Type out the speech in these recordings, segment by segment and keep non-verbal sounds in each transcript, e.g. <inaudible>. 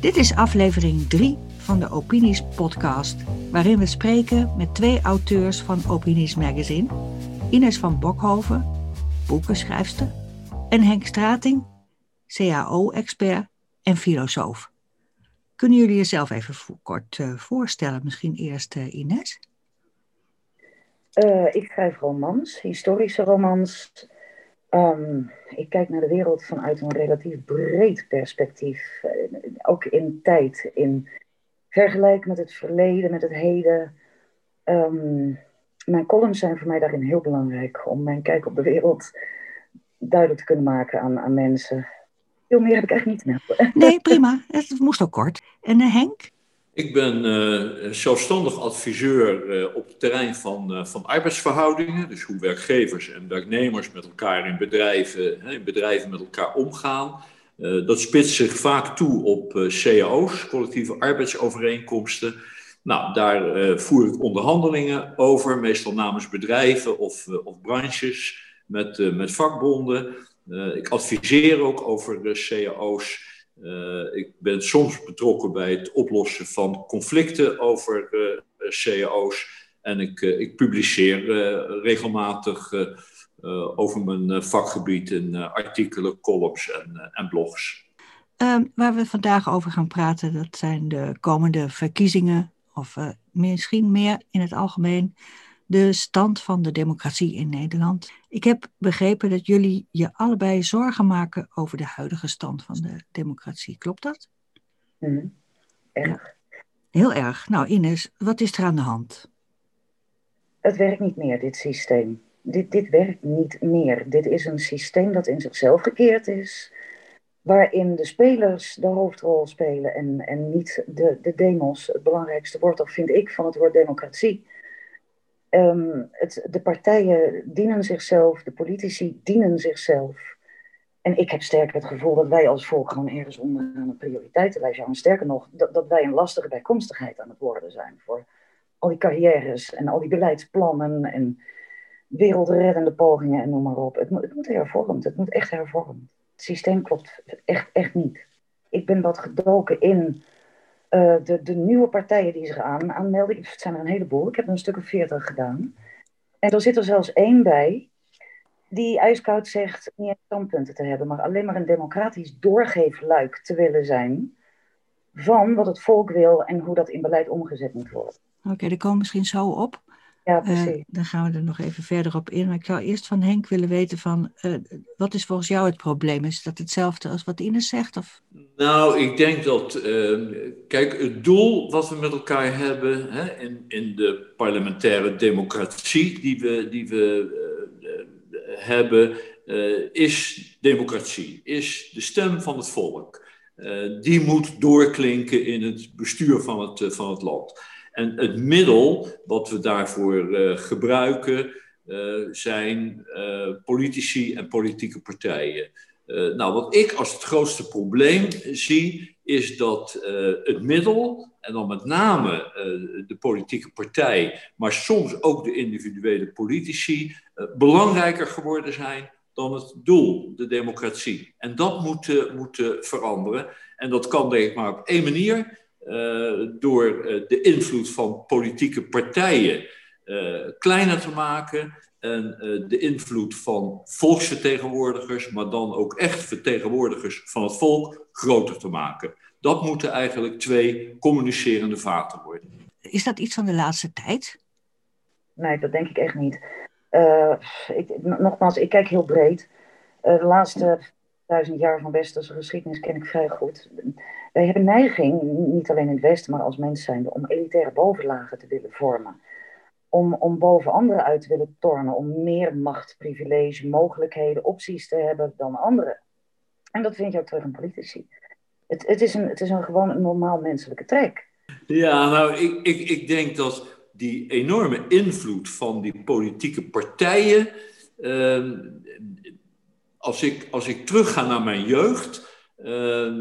Dit is aflevering 3 van de Opinies podcast, waarin we spreken met twee auteurs van Opinies Magazine, Ines van Bokhoven, boekenschrijfster, en Henk Strating, CAO-expert en filosoof. Kunnen jullie jezelf even kort uh, voorstellen? Misschien eerst uh, Ines? Uh, ik schrijf romans, historische romans. Um, ik kijk naar de wereld vanuit een relatief breed perspectief. ook in tijd, in vergelijk met het verleden, met het heden. Um, mijn columns zijn voor mij daarin heel belangrijk om mijn kijk op de wereld duidelijk te kunnen maken aan, aan mensen. Veel meer heb ik eigenlijk niet melden. Nee, prima. Het moest ook kort. En uh, Henk? Ik ben uh, zelfstandig adviseur uh, op het terrein van, uh, van arbeidsverhoudingen. Dus hoe werkgevers en werknemers met elkaar in bedrijven, hè, in bedrijven met elkaar omgaan. dat spitst zich vaak toe op cao's, collectieve arbeidsovereenkomsten. Nou, daar voer ik onderhandelingen over, meestal namens bedrijven of, of branches met, met vakbonden. ik adviseer ook over de cao's. Uh, ik ben soms betrokken bij het oplossen van conflicten over uh, cao's. En ik, uh, ik publiceer regelmatig over mijn vakgebied in artikelen, columns en, en blogs. Ehm, waar we vandaag over gaan praten, dat zijn de komende verkiezingen. Of misschien meer in het algemeen de stand van de democratie in Nederland. Ik heb begrepen dat jullie je allebei zorgen maken over de huidige stand van de democratie. Klopt dat? Mm, erg. Heel erg. Nou, Ines, wat is er aan de hand? Het werkt niet meer, dit systeem. Dit, dit werkt niet meer. Dit is een systeem dat in zichzelf gekeerd is, waarin de spelers de hoofdrol spelen en, en niet de, de demos. Het belangrijkste woord, toch vind ik, van het woord democratie Um, het, de partijen dienen zichzelf, de politici dienen zichzelf. En ik heb sterk het gevoel dat wij als volk gewoon ergens onderaan een prioriteitenlijst zijn. Sterker nog, dat, dat wij een lastige bijkomstigheid aan het worden zijn voor al die carrières en al die beleidsplannen en wereldreddende pogingen en noem maar op. Het, het moet hervormd, het moet echt hervormd. Het systeem klopt echt, echt niet. Ik ben wat gedoken in uh, de, de nieuwe partijen die zich aan, aanmelden, het zijn er een heleboel, ik heb er een stuk of veertig gedaan. En er zit er zelfs één bij die ijskoud zegt niet standpunten te hebben, maar alleen maar een democratisch doorgeefluik te willen zijn van wat het volk wil en hoe dat in beleid omgezet moet worden. Oké, okay, daar komen we misschien zo op. Ja, eh, precies. Uh, dan gaan we er nog even verder op in. Maar ik zou eerst van Henk willen weten van, uh, wat is volgens jou het probleem? Is dat hetzelfde als wat Ines zegt? Of? Nou, ik denk dat, uh, kijk, het doel wat we met elkaar hebben hè, in, in de parlementaire democratie die we, die we hebben, is democratie, is de stem van het volk. die moet doorklinken in het bestuur van het, van het land. En het middel wat we daarvoor uh, gebruiken uh, zijn uh, politici en politieke partijen. nou, wat ik als het grootste probleem zie, is dat het middel, en dan met name de politieke partij, maar soms ook de individuele politici, belangrijker geworden zijn dan het doel, de democratie. En dat moet, moet veranderen. En dat kan denk ik maar op één manier. Uh, door uh, de invloed van politieke partijen uh, kleiner te maken en de invloed van volksvertegenwoordigers, maar dan ook echt vertegenwoordigers van het volk, groter te maken. Dat moeten eigenlijk twee communicerende vaten worden. Is dat iets van de laatste tijd? Nee, dat denk ik echt niet. ik, nogmaals, ik kijk heel breed. de laatste duizend jaar van westerse geschiedenis ken ik vrij goed. Wij hebben neiging, niet alleen in het Westen, maar als mens zijnde, om elitaire bovenlagen te willen vormen. Om, om boven anderen uit te willen tornen, om meer macht, privilege, mogelijkheden, opties te hebben dan anderen. En dat vind je ook terug in politici. Het, het, is, een, het is een gewoon een normaal menselijke trek. Ja, nou, ik, ik, ik denk dat die enorme invloed van die politieke partijen. Uh, als, ik, als ik terugga naar mijn jeugd. Uh,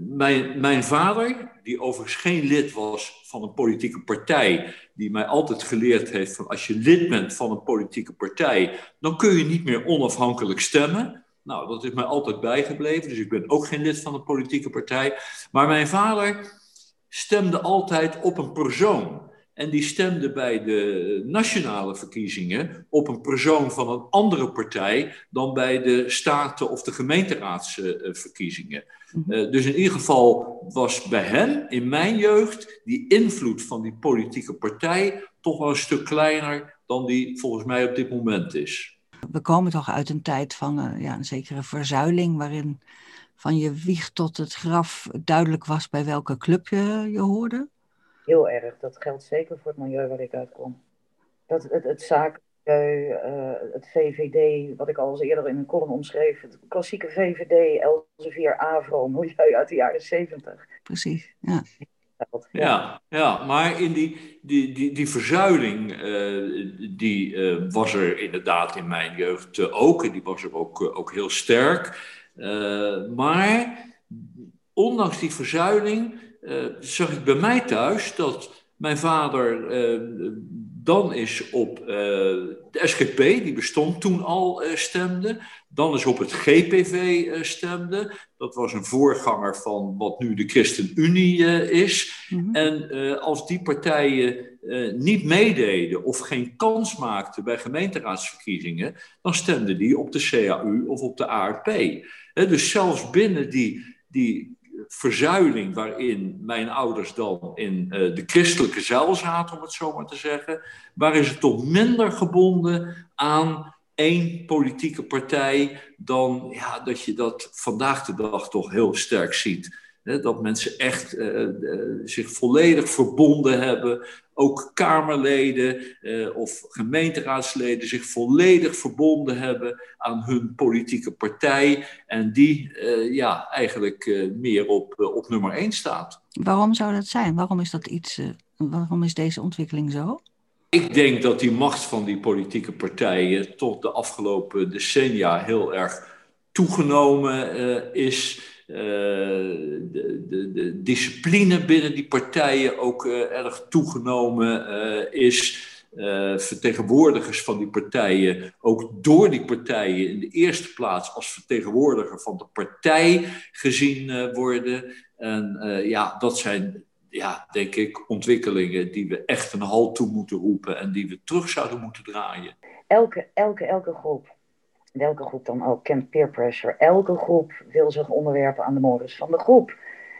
mijn, mijn vader, die overigens geen lid was van een politieke partij, die mij altijd geleerd heeft van als je lid bent van een politieke partij, dan kun je niet meer onafhankelijk stemmen. Nou, dat is mij altijd bijgebleven, dus ik ben ook geen lid van een politieke partij. Maar mijn vader stemde altijd op een persoon. En die stemde bij de nationale verkiezingen op een persoon van een andere partij dan bij de staten- of de gemeenteraadsverkiezingen. Mhm. Uh, dus in ieder geval was bij hem in mijn jeugd die invloed van die politieke partij toch wel een stuk kleiner dan die volgens mij op dit moment is. We komen toch uit een tijd van uh, ja, een zekere verzuiling, waarin van je wieg tot het graf duidelijk was bij welke club je, je hoorde? Heel erg. Dat geldt zeker voor het milieu waar ik uitkom. Dat, het, het zakenmilieu, uh, het VVD, wat ik al eens eerder in een column omschreef, het klassieke VVD, Elsevier, Avro, milieu uit de jaren zeventig. Precies, ja. Ja, ja, maar in die, die, die, die verzuiling, uh, die uh, was er inderdaad in mijn jeugd ook. En die was er ook, ook heel sterk. maar ondanks die verzuiling uh, zag ik bij mij thuis dat mijn vader uh, dan is op uh, de SGP, die bestond toen al, stemde. Dan is op het GPV stemde. Dat was een voorganger van wat nu de ChristenUnie is. Mm-hmm. En als die partijen niet meededen of geen kans maakten bij gemeenteraadsverkiezingen, dan stemden die op de CAU of op de ARP. dus zelfs binnen die, die verzuiling waarin mijn ouders dan in uh, de christelijke zuil zaten, om het zo maar te zeggen, waren ze toch minder gebonden aan één politieke partij dan ja, dat je dat vandaag de dag toch heel sterk ziet. Dat mensen echt uh, uh, zich volledig verbonden hebben ook Kamerleden eh, of gemeenteraadsleden zich volledig verbonden hebben aan hun politieke partij en die eh, ja, eigenlijk eh, meer op, op nummer één staat. Waarom zou dat zijn? Waarom is dat iets? waarom is deze ontwikkeling zo? Ik denk dat die macht van die politieke partijen tot de afgelopen decennia heel erg toegenomen is. Eh, de, de, de, discipline binnen die partijen ook eh, erg toegenomen eh, is. vertegenwoordigers van die partijen ook door die partijen in de eerste plaats als vertegenwoordiger van de partij gezien worden. En ja, dat zijn ja, denk ik, ontwikkelingen die we echt een halt toe moeten roepen en die we terug zouden moeten draaien. Elke, elke, elke groep welke groep dan ook, kent peer pressure. Elke groep wil zich onderwerpen aan de modus van de groep.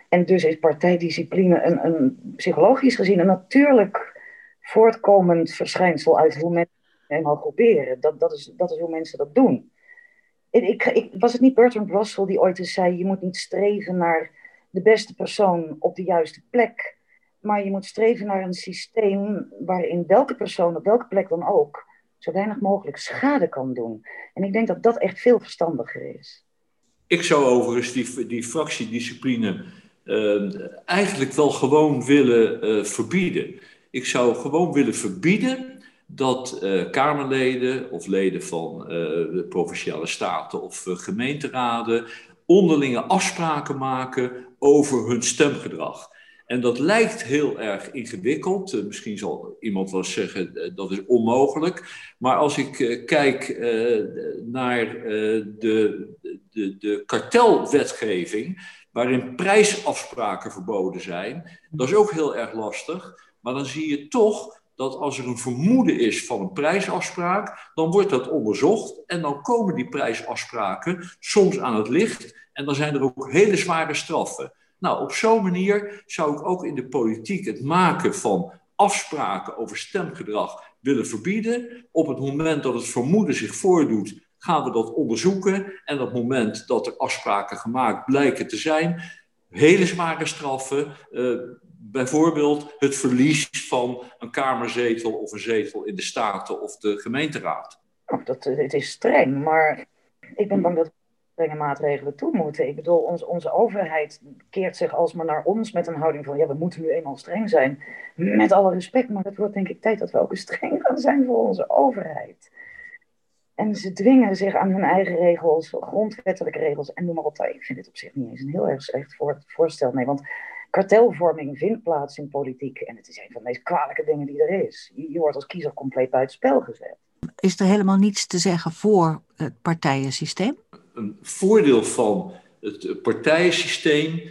En dus is partijdiscipline een, een psychologisch gezien een natuurlijk voortkomend verschijnsel uit hoe mensen helemaal groeperen. Dat, dat, is, dat is hoe mensen dat doen. Ik, ik, was het niet Bertrand Russell die ooit eens zei: je moet niet streven naar de beste persoon op de juiste plek, maar je moet streven naar een systeem waarin welke persoon op welke plek dan ook zo weinig mogelijk schade kan doen. En ik denk dat dat echt veel verstandiger is. Ik zou overigens die, fractiediscipline uh, eigenlijk wel gewoon willen uh, verbieden. Ik zou gewoon willen verbieden dat uh, Kamerleden of leden van de provinciale staten of gemeenteraden onderlinge afspraken maken over hun stemgedrag. En dat lijkt heel erg ingewikkeld. Uh, misschien zal iemand wel zeggen uh, dat is onmogelijk. Maar als ik uh, kijk naar de, de, de kartelwetgeving, waarin prijsafspraken verboden zijn, dat is ook heel erg lastig. Maar dan zie je toch dat als er een vermoeden is van een prijsafspraak, dan wordt dat onderzocht en dan komen die prijsafspraken soms aan het licht en dan zijn er ook hele zware straffen. Nou, op zo'n manier zou ik ook in de politiek het maken van afspraken over stemgedrag willen verbieden. Op het moment dat het vermoeden zich voordoet, gaan we dat onderzoeken. En op het moment dat er afspraken gemaakt blijken te zijn, hele zware straffen. Uh, bijvoorbeeld het verlies van een kamerzetel of een zetel in de Staten of de gemeenteraad. Oh, dat, het is streng, maar ik ben bang dat strenge maatregelen toe moeten. Ik bedoel, onze overheid keert zich alsmaar naar ons met een houding van, ja, we moeten nu eenmaal streng zijn. Met alle respect, maar het wordt denk ik tijd dat we ook eens streng gaan zijn voor onze overheid. En ze dwingen zich aan hun eigen regels, grondwettelijke regels en noem maar op. Ik vind dit op zich niet eens een heel erg slecht voorstel. Nee, want kartelvorming vindt plaats in politiek. En het is een van de meest kwalijke dingen die er is. Je, wordt als kiezer compleet buiten spel gezet. Is er helemaal niets te zeggen voor het partijensysteem? Een voordeel van het partijensysteem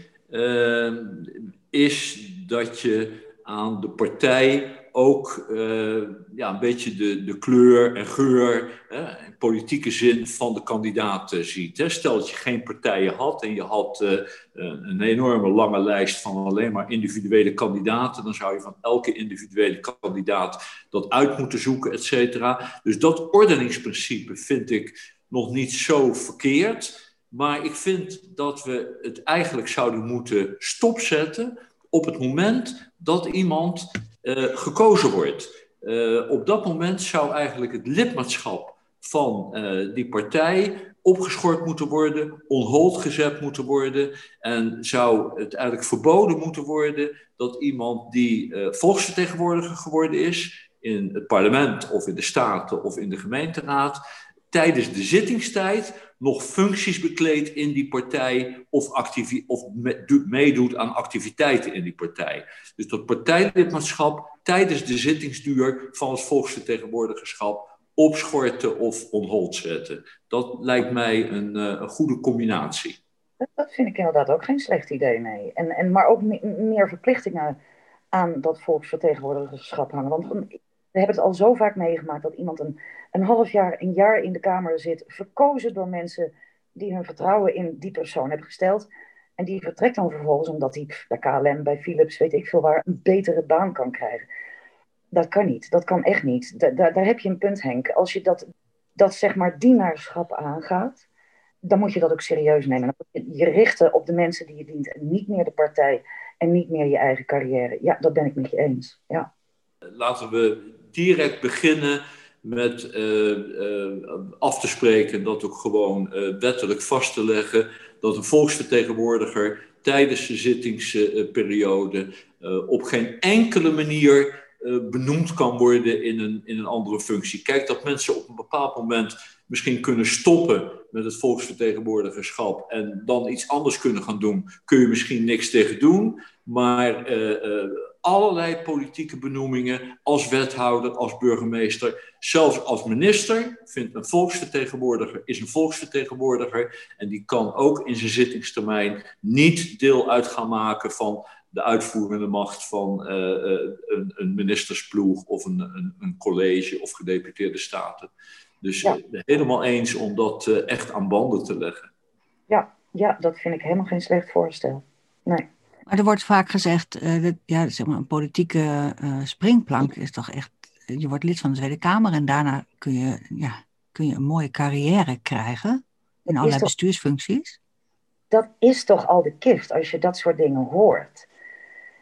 is dat je aan de partij ook uh, ja, een beetje de, de kleur en geur, in politieke zin, van de kandidaat uh, ziet. Stel dat je geen partijen had en je had uh, een enorme lange lijst van alleen maar individuele kandidaten, dan zou je van elke individuele kandidaat dat uit moeten zoeken, et cetera. Dus dat ordeningsprincipe vind ik nog niet zo verkeerd. Maar ik vind dat we het eigenlijk zouden moeten stopzetten op het moment dat iemand uh, gekozen wordt. Uh, op dat moment zou eigenlijk het lidmaatschap van uh, die partij opgeschort moeten worden, onhold gezet moeten worden. En zou het eigenlijk verboden moeten worden dat iemand die volksvertegenwoordiger geworden is, in het parlement of in de staten of in de gemeenteraad, tijdens de zittingstijd nog functies bekleedt in die partij of, of meedoet aan activiteiten in die partij. Dus dat partijlidmaatschap tijdens de zittingsduur van het volksvertegenwoordigerschap opschorten of onhold zetten. Dat lijkt mij een, uh, een goede combinatie. Dat vind ik inderdaad ook geen slecht idee, nee. En, en, maar ook meer verplichtingen aan dat volksvertegenwoordigerschap hangen. Want we hebben het al zo vaak meegemaakt dat iemand een, een half jaar, een jaar in de Kamer zit, verkozen door mensen die hun vertrouwen in die persoon hebben gesteld. En die vertrekt dan vervolgens omdat hij bij KLM, bij Philips, weet ik veel waar, een betere baan kan krijgen. Dat kan niet, dat kan echt niet. Da daar heb je een punt, Henk. Als je dat, dat zeg maar dienaarschap aangaat, dan moet je dat ook serieus nemen. je richten op de mensen die je dient en niet meer de partij en niet meer je eigen carrière. Ja, dat ben ik met je eens. Ja. Laten we direct beginnen met uh, uh, af te spreken, dat ook gewoon uh, wettelijk vast te leggen, dat een volksvertegenwoordiger tijdens de zittingsperiode op geen enkele manier benoemd kan worden in een, in een andere functie. Kijk, dat mensen op een bepaald moment misschien kunnen stoppen met het volksvertegenwoordigerschap en dan iets anders kunnen gaan doen, kun je misschien niks tegen doen. Maar allerlei politieke benoemingen als wethouder, als burgemeester, zelfs als minister vindt een volksvertegenwoordiger is een volksvertegenwoordiger en die kan ook in zijn zittingstermijn niet deel uit gaan maken van de uitvoerende macht van uh, een, een, ministersploeg of een, een, een, college of gedeputeerde staten. Dus ja. helemaal eens om dat uh, echt aan banden te leggen. Ja, ja, dat vind ik helemaal geen slecht voorstel. Nee. Maar er wordt vaak gezegd, uh, dat, ja, zeg maar, een politieke uh, springplank is toch echt, je wordt lid van de Tweede Kamer en daarna kun je, ja, kun je een mooie carrière krijgen in allerlei bestuursfuncties. Dat is toch al de kift als je dat soort dingen hoort.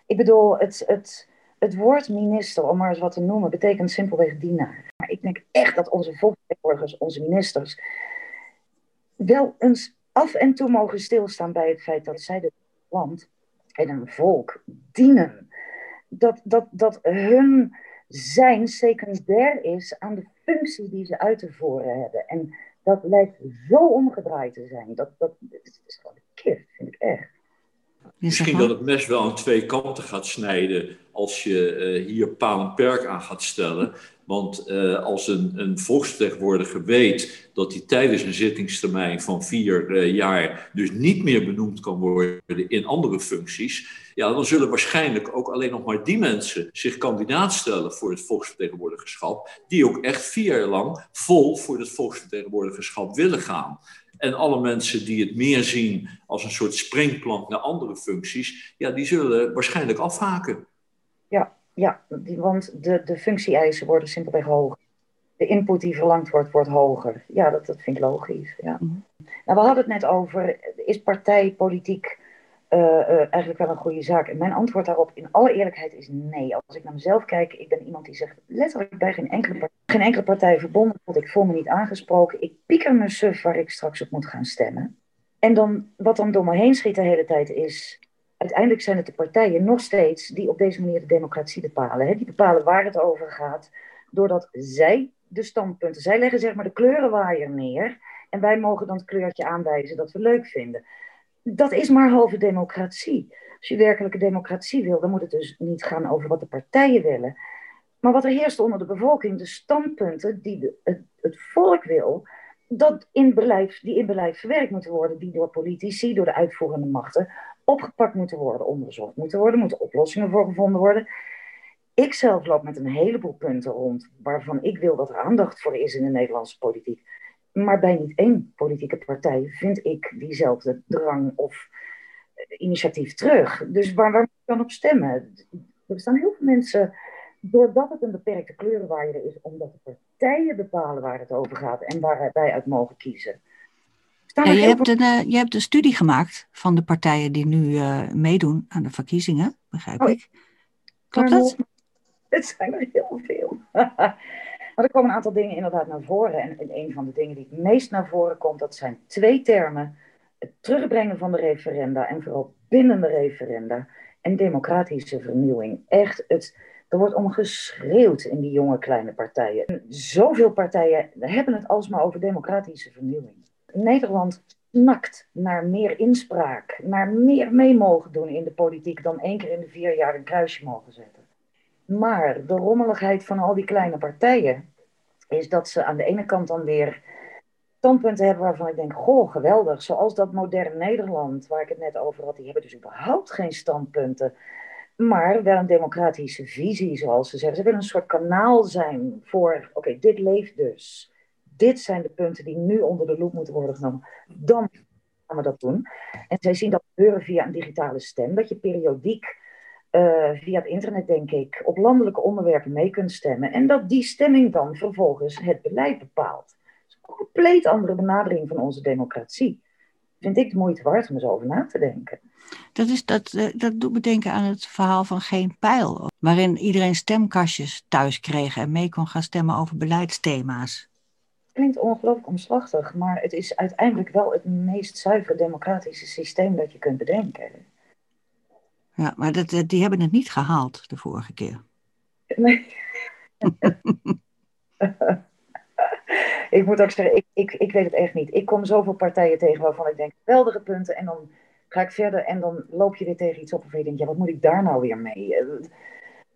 Ik bedoel, het, het, het woord minister, om maar eens wat te noemen, betekent simpelweg dienaar. Maar ik denk echt dat onze volksvertegenwoordigers, onze ministers, wel eens af en toe mogen stilstaan bij het feit dat zij het land en een volk dienen. Dat, dat, dat hun zijn secundair is aan de functie die ze uit te voeren hebben. En dat lijkt zo omgedraaid te zijn. Dat, dat, dat is gewoon een kip, vind ik echt. Misschien dat het mes wel aan twee kanten gaat snijden als je uh, hier paal en perk aan gaat stellen. Want uh, als een, een volksvertegenwoordiger weet dat hij tijdens een zittingstermijn van vier uh, jaar dus niet meer benoemd kan worden in andere functies, ja, dan zullen waarschijnlijk ook alleen nog maar die mensen zich kandidaat stellen voor het volksvertegenwoordigerschap, die ook echt vier jaar lang vol voor het volksvertegenwoordigerschap willen gaan. En alle mensen die het meer zien als een soort springplank naar andere functies, ja, die zullen waarschijnlijk afhaken. Ja, ja want de, de functie-eisen worden simpelweg hoger. De input die verlangd wordt, wordt hoger. Ja, dat, dat vind ik logisch. Ja. Mhm. Nou, we hadden het net over, is partijpolitiek uh, uh, eigenlijk wel een goede zaak? En mijn antwoord daarop in alle eerlijkheid is nee. Als ik naar mezelf kijk, ik ben iemand die zegt letterlijk bij geen enkele, partij, geen enkele partij verbonden, want ik voel me niet aangesproken. Ik pieker me suf waar ik straks op moet gaan stemmen. En dan, wat dan door me heen schiet de hele tijd is, uiteindelijk zijn het de partijen nog steeds die op deze manier de democratie bepalen. Hè? Die bepalen waar het over gaat, doordat zij de standpunten, zij leggen zeg maar de kleurenwaaier neer en wij mogen dan het kleurtje aanwijzen dat we leuk vinden dat is maar halve democratie. Als je werkelijke democratie wil, dan moet het dus niet gaan over wat de partijen willen. Maar wat er heerst onder de bevolking, de standpunten die de, het, het, volk wil, dat in beleid, die in beleid verwerkt moeten worden, die door politici, door de uitvoerende machten opgepakt moeten worden, onderzocht moeten worden, moeten oplossingen voor gevonden worden. Ik zelf loop met een heleboel punten rond waarvan ik wil dat er aandacht voor is in de Nederlandse politiek. Maar bij niet één politieke partij vind ik diezelfde drang of initiatief terug. Dus waar, waar moet ik dan op stemmen? Er staan heel veel mensen, doordat het een beperkte kleurenwaarde is, omdat de partijen bepalen waar het over gaat en waar wij uit mogen kiezen. Je, hebt een, uh, je hebt een studie gemaakt van de partijen die nu uh, meedoen aan de verkiezingen, begrijp oh, ik. Klopt dat? Het <laughs> zijn er heel veel. <laughs> maar er komen een aantal dingen inderdaad naar voren. En, en een van de dingen die het meest naar voren komt, dat zijn twee termen. Het terugbrengen van de referenda en vooral binnen de referenda en democratische vernieuwing. Echt, het, er wordt om geschreeuwd in die jonge kleine partijen. En zoveel partijen hebben het alsmaar over democratische vernieuwing. Nederland snakt naar meer inspraak, naar meer mee mogen doen in de politiek dan één keer in de vier jaar een kruisje mogen zetten. Maar de rommeligheid van al die kleine partijen is dat ze aan de ene kant dan weer standpunten hebben waarvan ik denk, goh, geweldig. Zoals dat moderne Nederland, waar ik het net over had, die hebben dus überhaupt geen standpunten. Maar wel een democratische visie, zoals ze zeggen. Ze willen een soort kanaal zijn voor, oké, dit leeft dus. Dit zijn de punten die nu onder de loep moeten worden genomen. Dan gaan we dat doen. En zij zien dat gebeuren via een digitale stem. Dat je periodiek uh, via het internet, denk ik, op landelijke onderwerpen mee kunt stemmen. En dat die stemming dan vervolgens het beleid bepaalt compleet andere benadering van onze democratie. Vind ik de moeite waard om eens over na te denken. Dat, is, dat, eh, dat doet me denken aan het verhaal van Geen Pijl, waarin iedereen stemkastjes thuis kreeg en mee kon gaan stemmen over beleidsthema's. Klinkt ongelooflijk omslachtig, maar het is uiteindelijk wel het meest zuivere democratische systeem dat je kunt bedenken. Ja, maar dat, die hebben het niet gehaald de vorige keer. Nee. <laughs> ik moet ook zeggen, ik, ik, ik weet het echt niet. Ik kom zoveel partijen tegen waarvan ik denk, geweldige punten. En dan ga ik verder en dan loop je weer tegen iets op. Of je denkt, ja, wat moet ik daar nou weer mee? Eh,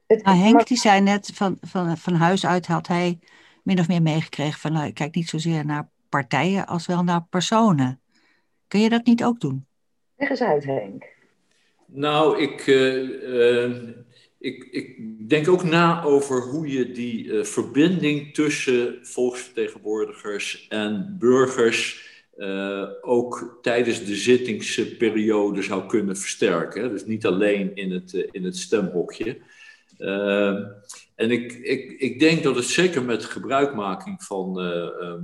het, nou, Henk die zei net, van, van, van huis uit had hij min of meer meegekregen van, nou, ik kijk niet zozeer naar partijen als wel naar personen. Kun je dat niet ook doen? Leg eens uit, Henk. Nou, ik, uh, ik, ik, denk ook na over hoe je die uh, verbinding tussen volksvertegenwoordigers en burgers uh, ook tijdens de zittingsperiode zou kunnen versterken. Dus niet alleen in het, uh, in het stemhokje. En ik, ik, ik denk dat het zeker met gebruikmaking van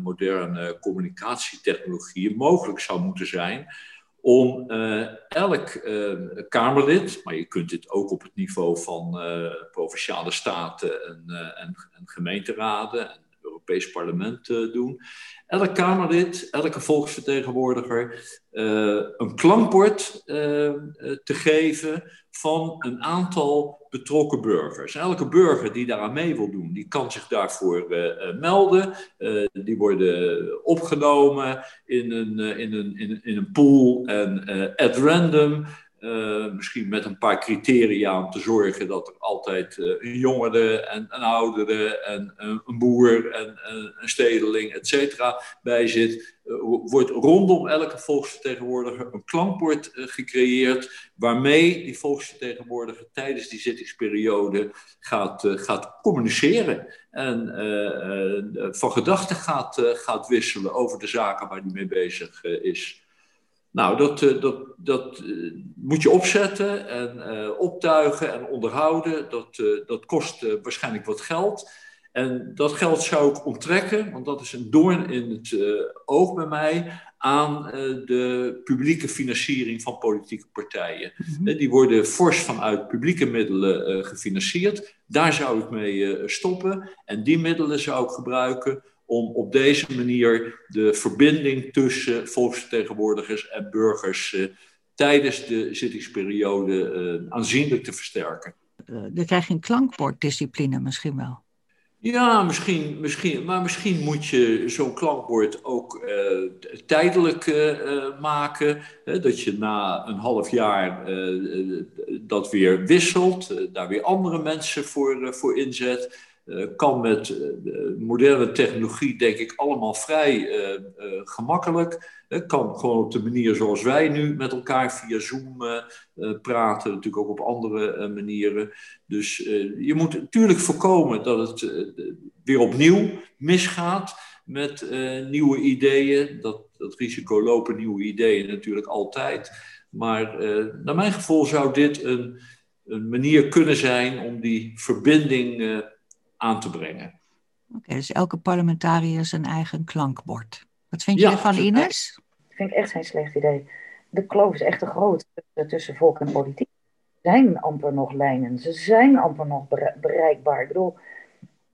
moderne communicatietechnologieën mogelijk zou moeten zijn om uh, elk Kamerlid, maar je kunt dit ook op het niveau van provinciale staten en, en, en, gemeenteraden Europees Parlement doen, elk Kamerlid, elke volksvertegenwoordiger een klankbord te geven van een aantal betrokken burgers. elke burger die daaraan mee wil doen, die kan zich daarvoor melden. Die worden opgenomen in een, in een, in een pool en at random. Misschien met een paar criteria om te zorgen dat er altijd een jongere en een oudere en een boer en een stedeling, et cetera, bij zit. wordt rondom elke volksvertegenwoordiger een klankbord gecreëerd waarmee die volksvertegenwoordiger tijdens die zittingsperiode gaat, gaat communiceren en van gedachten gaat, gaat wisselen over de zaken waar hij mee bezig is. Nou, dat, dat, dat moet je opzetten en optuigen en onderhouden. Dat, dat kost waarschijnlijk wat geld. En dat geld zou ik onttrekken, want dat is een doorn in het oog bij mij, aan de publieke financiering van politieke partijen. Mm -hmm. Die worden fors vanuit publieke middelen gefinancierd. Daar zou ik mee stoppen. En die middelen zou ik gebruiken om op deze manier de verbinding tussen volksvertegenwoordigers en burgers tijdens de zittingsperiode aanzienlijk te versterken. dan krijg je een klankborddiscipline misschien wel. Ja, misschien, misschien, maar misschien moet je zo'n klankbord ook uh, tijdelijk uh, maken. Hè, dat je na een half jaar uh, dat weer wisselt, daar weer andere mensen voor, voor inzet. Kan met moderne technologie, denk ik, allemaal vrij gemakkelijk. Het kan gewoon op de manier zoals wij nu met elkaar via Zoom praten, natuurlijk ook op andere manieren. Dus je moet natuurlijk voorkomen dat het weer opnieuw misgaat met nieuwe ideeën. Dat, dat risico lopen nieuwe ideeën natuurlijk altijd. Maar naar mijn gevoel zou dit een een manier kunnen zijn om die verbinding aan te brengen. Oké, dus elke parlementariër zijn eigen klankbord. Wat vind je ervan, Ines? Dat vind ik echt geen slecht idee. De kloof is echt te groot tussen volk en politiek. Er zijn amper nog lijnen. Ze zijn amper nog bereikbaar. Ik bedoel,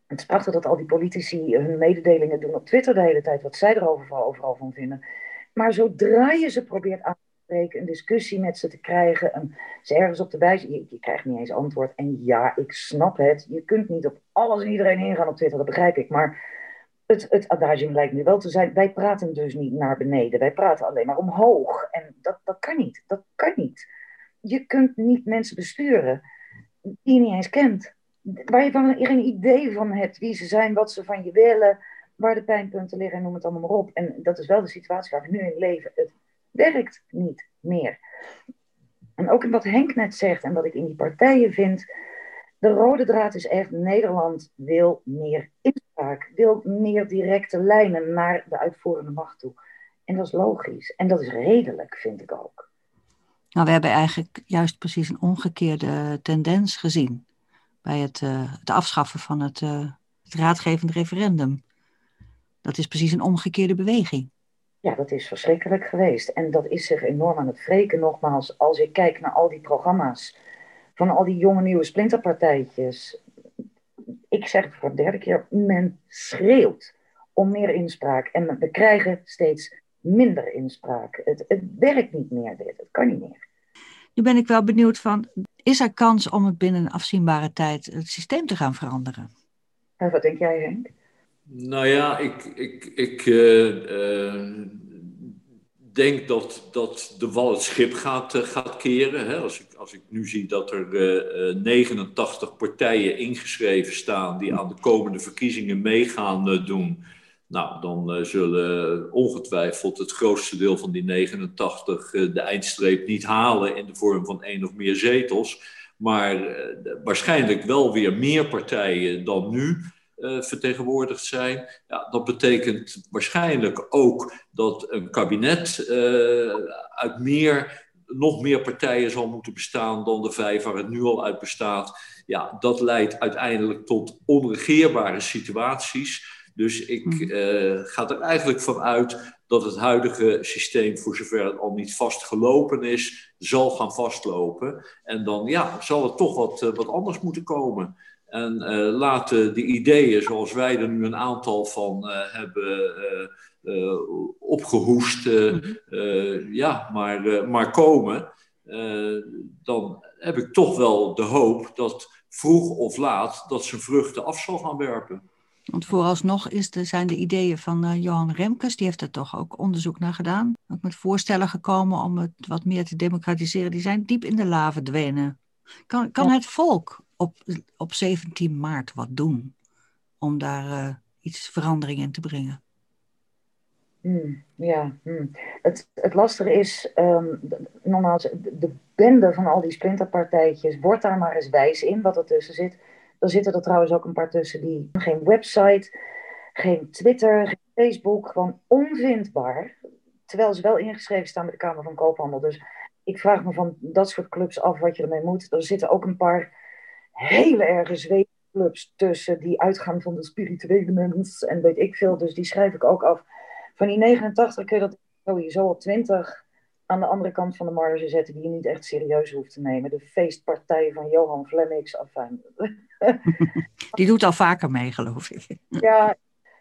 het is prachtig dat al die politici hun mededelingen doen op Twitter de hele tijd, wat zij er overal, overal van vinden. Maar zodra je ze probeert aan een discussie met ze te krijgen, een, ze ergens op de wijs, je, krijgt niet eens antwoord. En ja, ik snap het, je kunt niet op alles en iedereen ingaan op Twitter, dat begrijp ik. Maar het, het adagium lijkt nu wel te zijn, wij praten dus niet naar beneden, wij praten alleen maar omhoog. En dat, dat kan niet, dat kan niet. Je kunt niet mensen besturen die je niet eens kent. Waar je van geen idee van hebt wie ze zijn, wat ze van je willen, waar de pijnpunten liggen, noem het allemaal maar op. En dat is wel de situatie waar we nu in leven. Het werkt niet meer. En ook in wat Henk net zegt en wat ik in die partijen vind. De rode draad is echt, Nederland wil meer inspraak, wil meer directe lijnen naar de uitvoerende macht toe. En dat is logisch. En dat is redelijk, vind ik ook. Nou, we hebben eigenlijk juist precies een omgekeerde tendens gezien bij het, het afschaffen van het, uh, het raadgevend referendum. Dat is precies een omgekeerde beweging. Ja, dat is verschrikkelijk geweest. En dat is zich enorm aan het wreken. Nogmaals, als ik kijk naar al die programma's van al die jonge nieuwe splinterpartijtjes. Ik zeg het voor de derde keer, men schreeuwt om meer inspraak. En we krijgen steeds minder inspraak. Het, het werkt niet meer dit, het kan niet meer. Nu ben ik wel benieuwd van, is er kans om het binnen een afzienbare tijd het systeem te gaan veranderen? En wat denk jij Henk? Nou ja, ik, ik, ik uh, denk dat, dat de wal het schip gaat, uh, gaat keren. Hè? Als, ik, als ik nu zie dat er 89 partijen ingeschreven staan die aan de komende verkiezingen mee gaan doen. Nou, dan zullen ongetwijfeld het grootste deel van die 89 de eindstreep niet halen in de vorm van één of meer zetels. Maar waarschijnlijk wel weer meer partijen dan nu. Uh, vertegenwoordigd zijn. Ja, dat betekent waarschijnlijk ook dat een kabinet uh, uit meer, nog meer partijen zal moeten bestaan dan de vijf waar het nu al uit bestaat. Ja, dat leidt uiteindelijk tot onregeerbare situaties. Dus ik uh, ga er eigenlijk van uit dat het huidige systeem, voor zover het al niet vastgelopen is, zal gaan vastlopen. En dan ja, zal het toch wat, wat anders moeten komen. En uh, laten de ideeën zoals wij er nu een aantal van uh, hebben uh, opgehoest, mhm. ja, maar, maar komen. dan heb ik toch wel de hoop dat vroeg of laat dat zijn vruchten af zal gaan werpen. Want vooralsnog is de, zijn de ideeën van Johan Remkes, die heeft er toch ook onderzoek naar gedaan. Ook met voorstellen gekomen om het wat meer te democratiseren. Die zijn diep in de la verdwenen. Kan, kan het volk op, op 17 maart wat doen om daar uh, iets verandering in te brengen? Hmm, ja, hmm. Het, het lastige is, um, nogmaals, de, de bende van al die splinterpartijtjes, wordt daar maar eens wijs in wat er tussen zit. Er zitten er trouwens ook een paar tussen die geen website, geen Twitter, geen Facebook, gewoon onvindbaar. Terwijl ze wel ingeschreven staan bij de Kamer van Koophandel. Dus ik vraag me van dat soort clubs af wat je ermee moet. Er zitten ook een paar hele erge zweetclubs tussen die uitgaan van de spirituele mens en weet ik veel. Dus die schrijf ik ook af. Van die 89 kun je dat sowieso op 20 aan de andere kant van de marge zetten die je niet echt serieus hoeft te nemen. De feestpartij van Johan Flemmix. Afijn. <laughs> Die doet al vaker mee, geloof ik. Ja,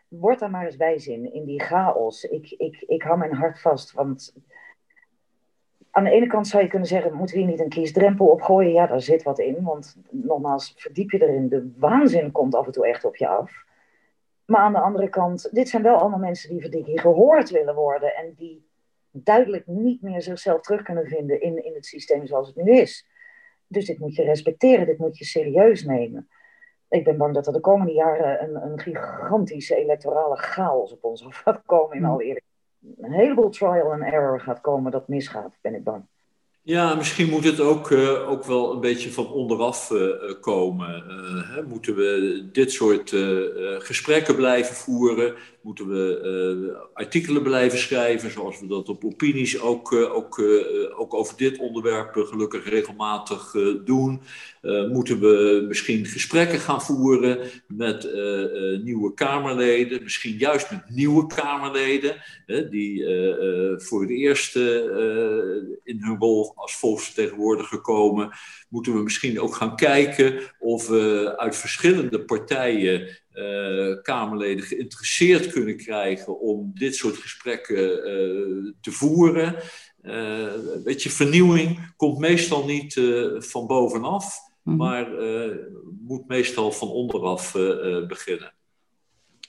word daar maar eens wijs in, in die chaos. Ik, ik, ik hou mijn hart vast, want aan de ene kant zou je kunnen zeggen, moeten we hier niet een kiesdrempel opgooien? Ja, daar zit wat in, want nogmaals, verdiep je erin, de waanzin komt af en toe echt op je af. Maar aan de andere kant, dit zijn wel allemaal mensen die, die gehoord willen worden en die duidelijk niet meer zichzelf terug kunnen vinden in, in het systeem zoals het nu is. Dus dit moet je respecteren, dit moet je serieus nemen. Ik ben bang dat er de komende jaren een, een gigantische electorale chaos op ons af gaat komen, in mm. alle eerlijkheid. Een heleboel trial and error gaat komen dat misgaat, ben ik bang. Ja, misschien moet het ook, uh, ook wel een beetje van onderaf uh, komen. Uh, hè, moeten we dit soort gesprekken blijven voeren? Moeten we artikelen blijven schrijven, zoals we dat op opinies ook, ook, ook over dit onderwerp gelukkig regelmatig doen? moeten we misschien gesprekken gaan voeren met nieuwe Kamerleden, misschien juist met nieuwe Kamerleden, die voor het eerst in hun rol als volksvertegenwoordiger komen, moeten we misschien ook gaan kijken of we uit verschillende partijen uh, Kamerleden geïnteresseerd kunnen krijgen om dit soort gesprekken uh, te voeren. Uh, weet je, vernieuwing komt meestal niet van bovenaf, mm maar moet meestal van onderaf beginnen.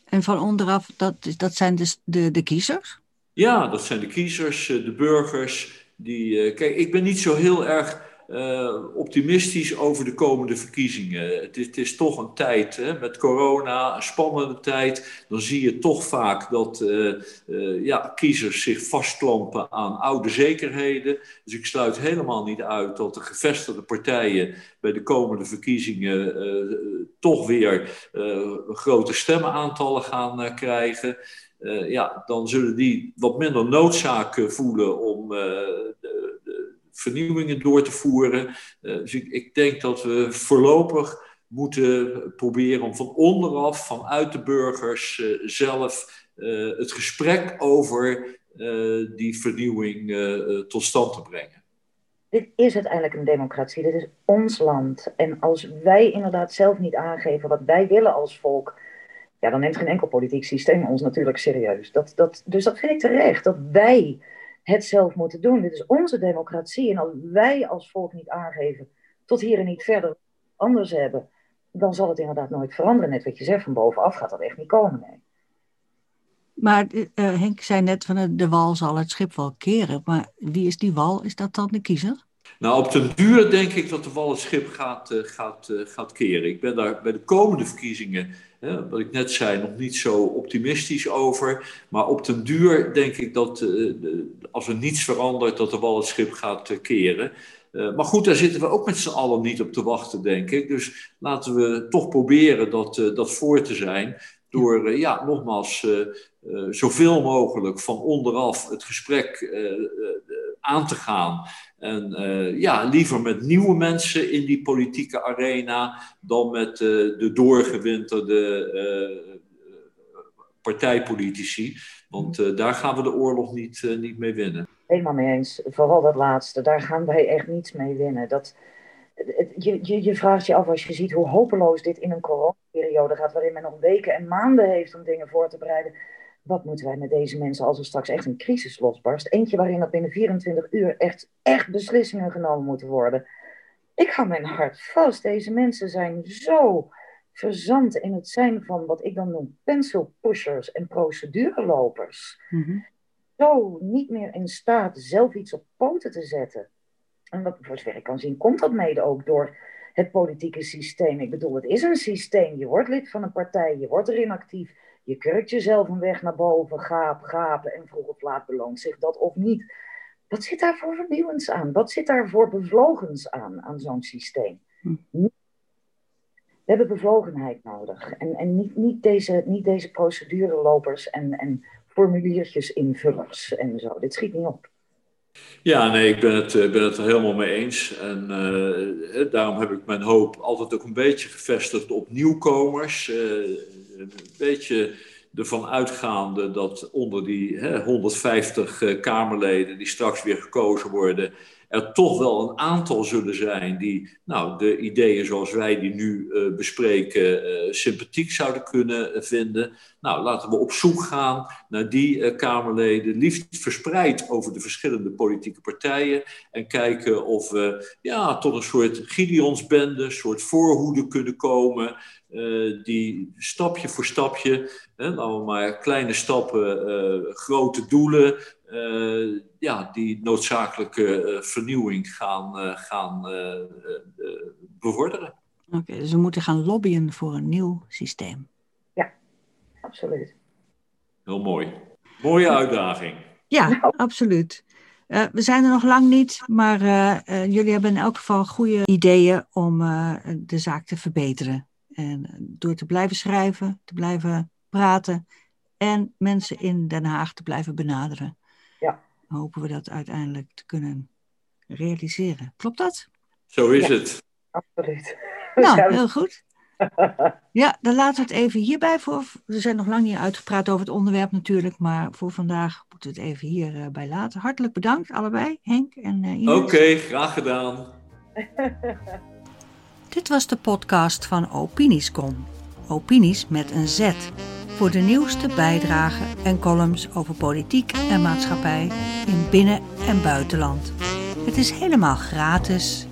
En van onderaf, dat, dat zijn dus de, de kiezers? Ja, dat zijn de kiezers, de burgers. Die, kijk, ik ben niet zo heel erg uh, optimistisch over de komende verkiezingen. Het is, het is toch een tijd hè, met corona, een spannende tijd. Dan zie je toch vaak dat uh, ja, kiezers zich vastklampen aan oude zekerheden. Dus ik sluit helemaal niet uit dat de gevestigde partijen bij de komende verkiezingen toch weer grote stemmenaantallen gaan krijgen. Ja, dan zullen die wat minder noodzaak voelen om vernieuwingen door te voeren. Eh, dus ik, ik denk dat we voorlopig moeten proberen om van onderaf, vanuit de burgers eh, zelf, eh, het gesprek over die vernieuwing tot stand te brengen. Dit is uiteindelijk een democratie, dit is ons land. En als wij inderdaad zelf niet aangeven wat wij willen als volk, ja, dan neemt geen enkel politiek systeem ons natuurlijk serieus. Dat, dat, dus dat vind ik terecht, dat wij het zelf moeten doen. Dit is onze democratie. En als wij als volk niet aangeven, tot hier en niet verder anders hebben, dan zal het inderdaad nooit veranderen. Net wat je zegt, van bovenaf gaat dat echt niet komen. Nee. Maar uh, Henk zei net van de wal zal het schip wel keren. Maar wie is die wal? Is dat dan de kiezer? Nou, op den duur denk ik dat de wal het schip gaat, uh, gaat, uh, gaat keren. Ik ben daar bij de komende verkiezingen wat ik net zei, nog niet zo optimistisch over. Maar op den duur denk ik dat uh, als er niets verandert, dat de wal het schip gaat uh, keren. Uh, maar goed, daar zitten we ook met z'n allen niet op te wachten, denk ik. Dus laten we toch proberen dat, dat voor te zijn. Door, ja, nogmaals, zoveel mogelijk van onderaf het gesprek aan te gaan. En uh, ja, liever met nieuwe mensen in die politieke arena dan met uh, de doorgewinterde uh, partijpolitici. Want daar gaan we de oorlog niet, niet mee winnen. Helemaal mee eens. Vooral dat laatste. Daar gaan wij echt niets mee winnen. Dat, je, je, je vraagt je af als je ziet hoe hopeloos dit in een coronaperiode gaat, waarin men nog weken en maanden heeft om dingen voor te bereiden wat moeten wij met deze mensen als er straks echt een crisis losbarst? Eentje waarin er binnen 24 uur echt, echt beslissingen genomen moeten worden. Ik ga mijn hart vast. Deze mensen zijn zo verzand in het zijn van wat ik dan noem pencil pushers en procedurelopers. Mm Zo niet meer in staat zelf iets op poten te zetten. En wat voor zover ik kan zien, komt dat mede ook door het politieke systeem. Ik bedoel, het is een systeem. Je wordt lid van een partij, je wordt erin actief je kurkt jezelf een weg naar boven, gaap, gapen en vroeg of laat beloont zich dat of niet. Wat zit daar voor vernieuwends aan? Wat zit daar voor bevlogens aan, aan zo'n systeem? Hm. We hebben bevlogenheid nodig. En, en niet, niet, deze, niet deze procedurelopers en, en formuliertjes invullers en zo. Dit schiet niet op. Ja, nee, ik ben het, eh, ben het er helemaal mee eens. En uh, daarom heb ik mijn hoop altijd ook een beetje gevestigd op nieuwkomers. Een beetje ervan uitgaande dat onder die hè, 150 uh, Kamerleden die straks weer gekozen worden, er toch wel een aantal zullen zijn die nou, de ideeën zoals wij die nu uh, bespreken uh, sympathiek zouden kunnen vinden. Nou, laten we op zoek gaan naar die Kamerleden, liefst verspreid over de verschillende politieke partijen. En kijken of we ja, tot een soort Gideonsbende, een soort voorhoede kunnen komen. die stapje voor stapje, hè, laten we maar kleine stappen, grote doelen, uh, ja, die noodzakelijke uh, vernieuwing gaan, uh, gaan bevorderen. Oké, dus we moeten gaan lobbyen voor een nieuw systeem. Absoluut. Heel mooi. Mooie uitdaging. Ja, absoluut. Eh, we zijn er nog lang niet, maar eh, eh, jullie hebben in elk geval goede ideeën om eh, de zaak te verbeteren. En eh, door te blijven schrijven, te blijven praten en mensen in Den Haag te blijven benaderen, Ja. Hopen we dat uiteindelijk te kunnen realiseren. Klopt dat? Zo is Ja. het. Absoluut. Nou, <laughs> heel goed. <laughs> Ja, dan laten we het even hierbij voor. We zijn nog lang niet uitgepraat over het onderwerp natuurlijk, maar voor vandaag moeten we het even hierbij laten. Hartelijk bedankt allebei, Henk en eh Ines. Oké, graag gedaan. <laughs> Dit was de podcast van Opiniescom. Opinies met een Z. Voor de nieuwste bijdragen en columns over politiek en maatschappij in binnen- en buitenland. Het is helemaal gratis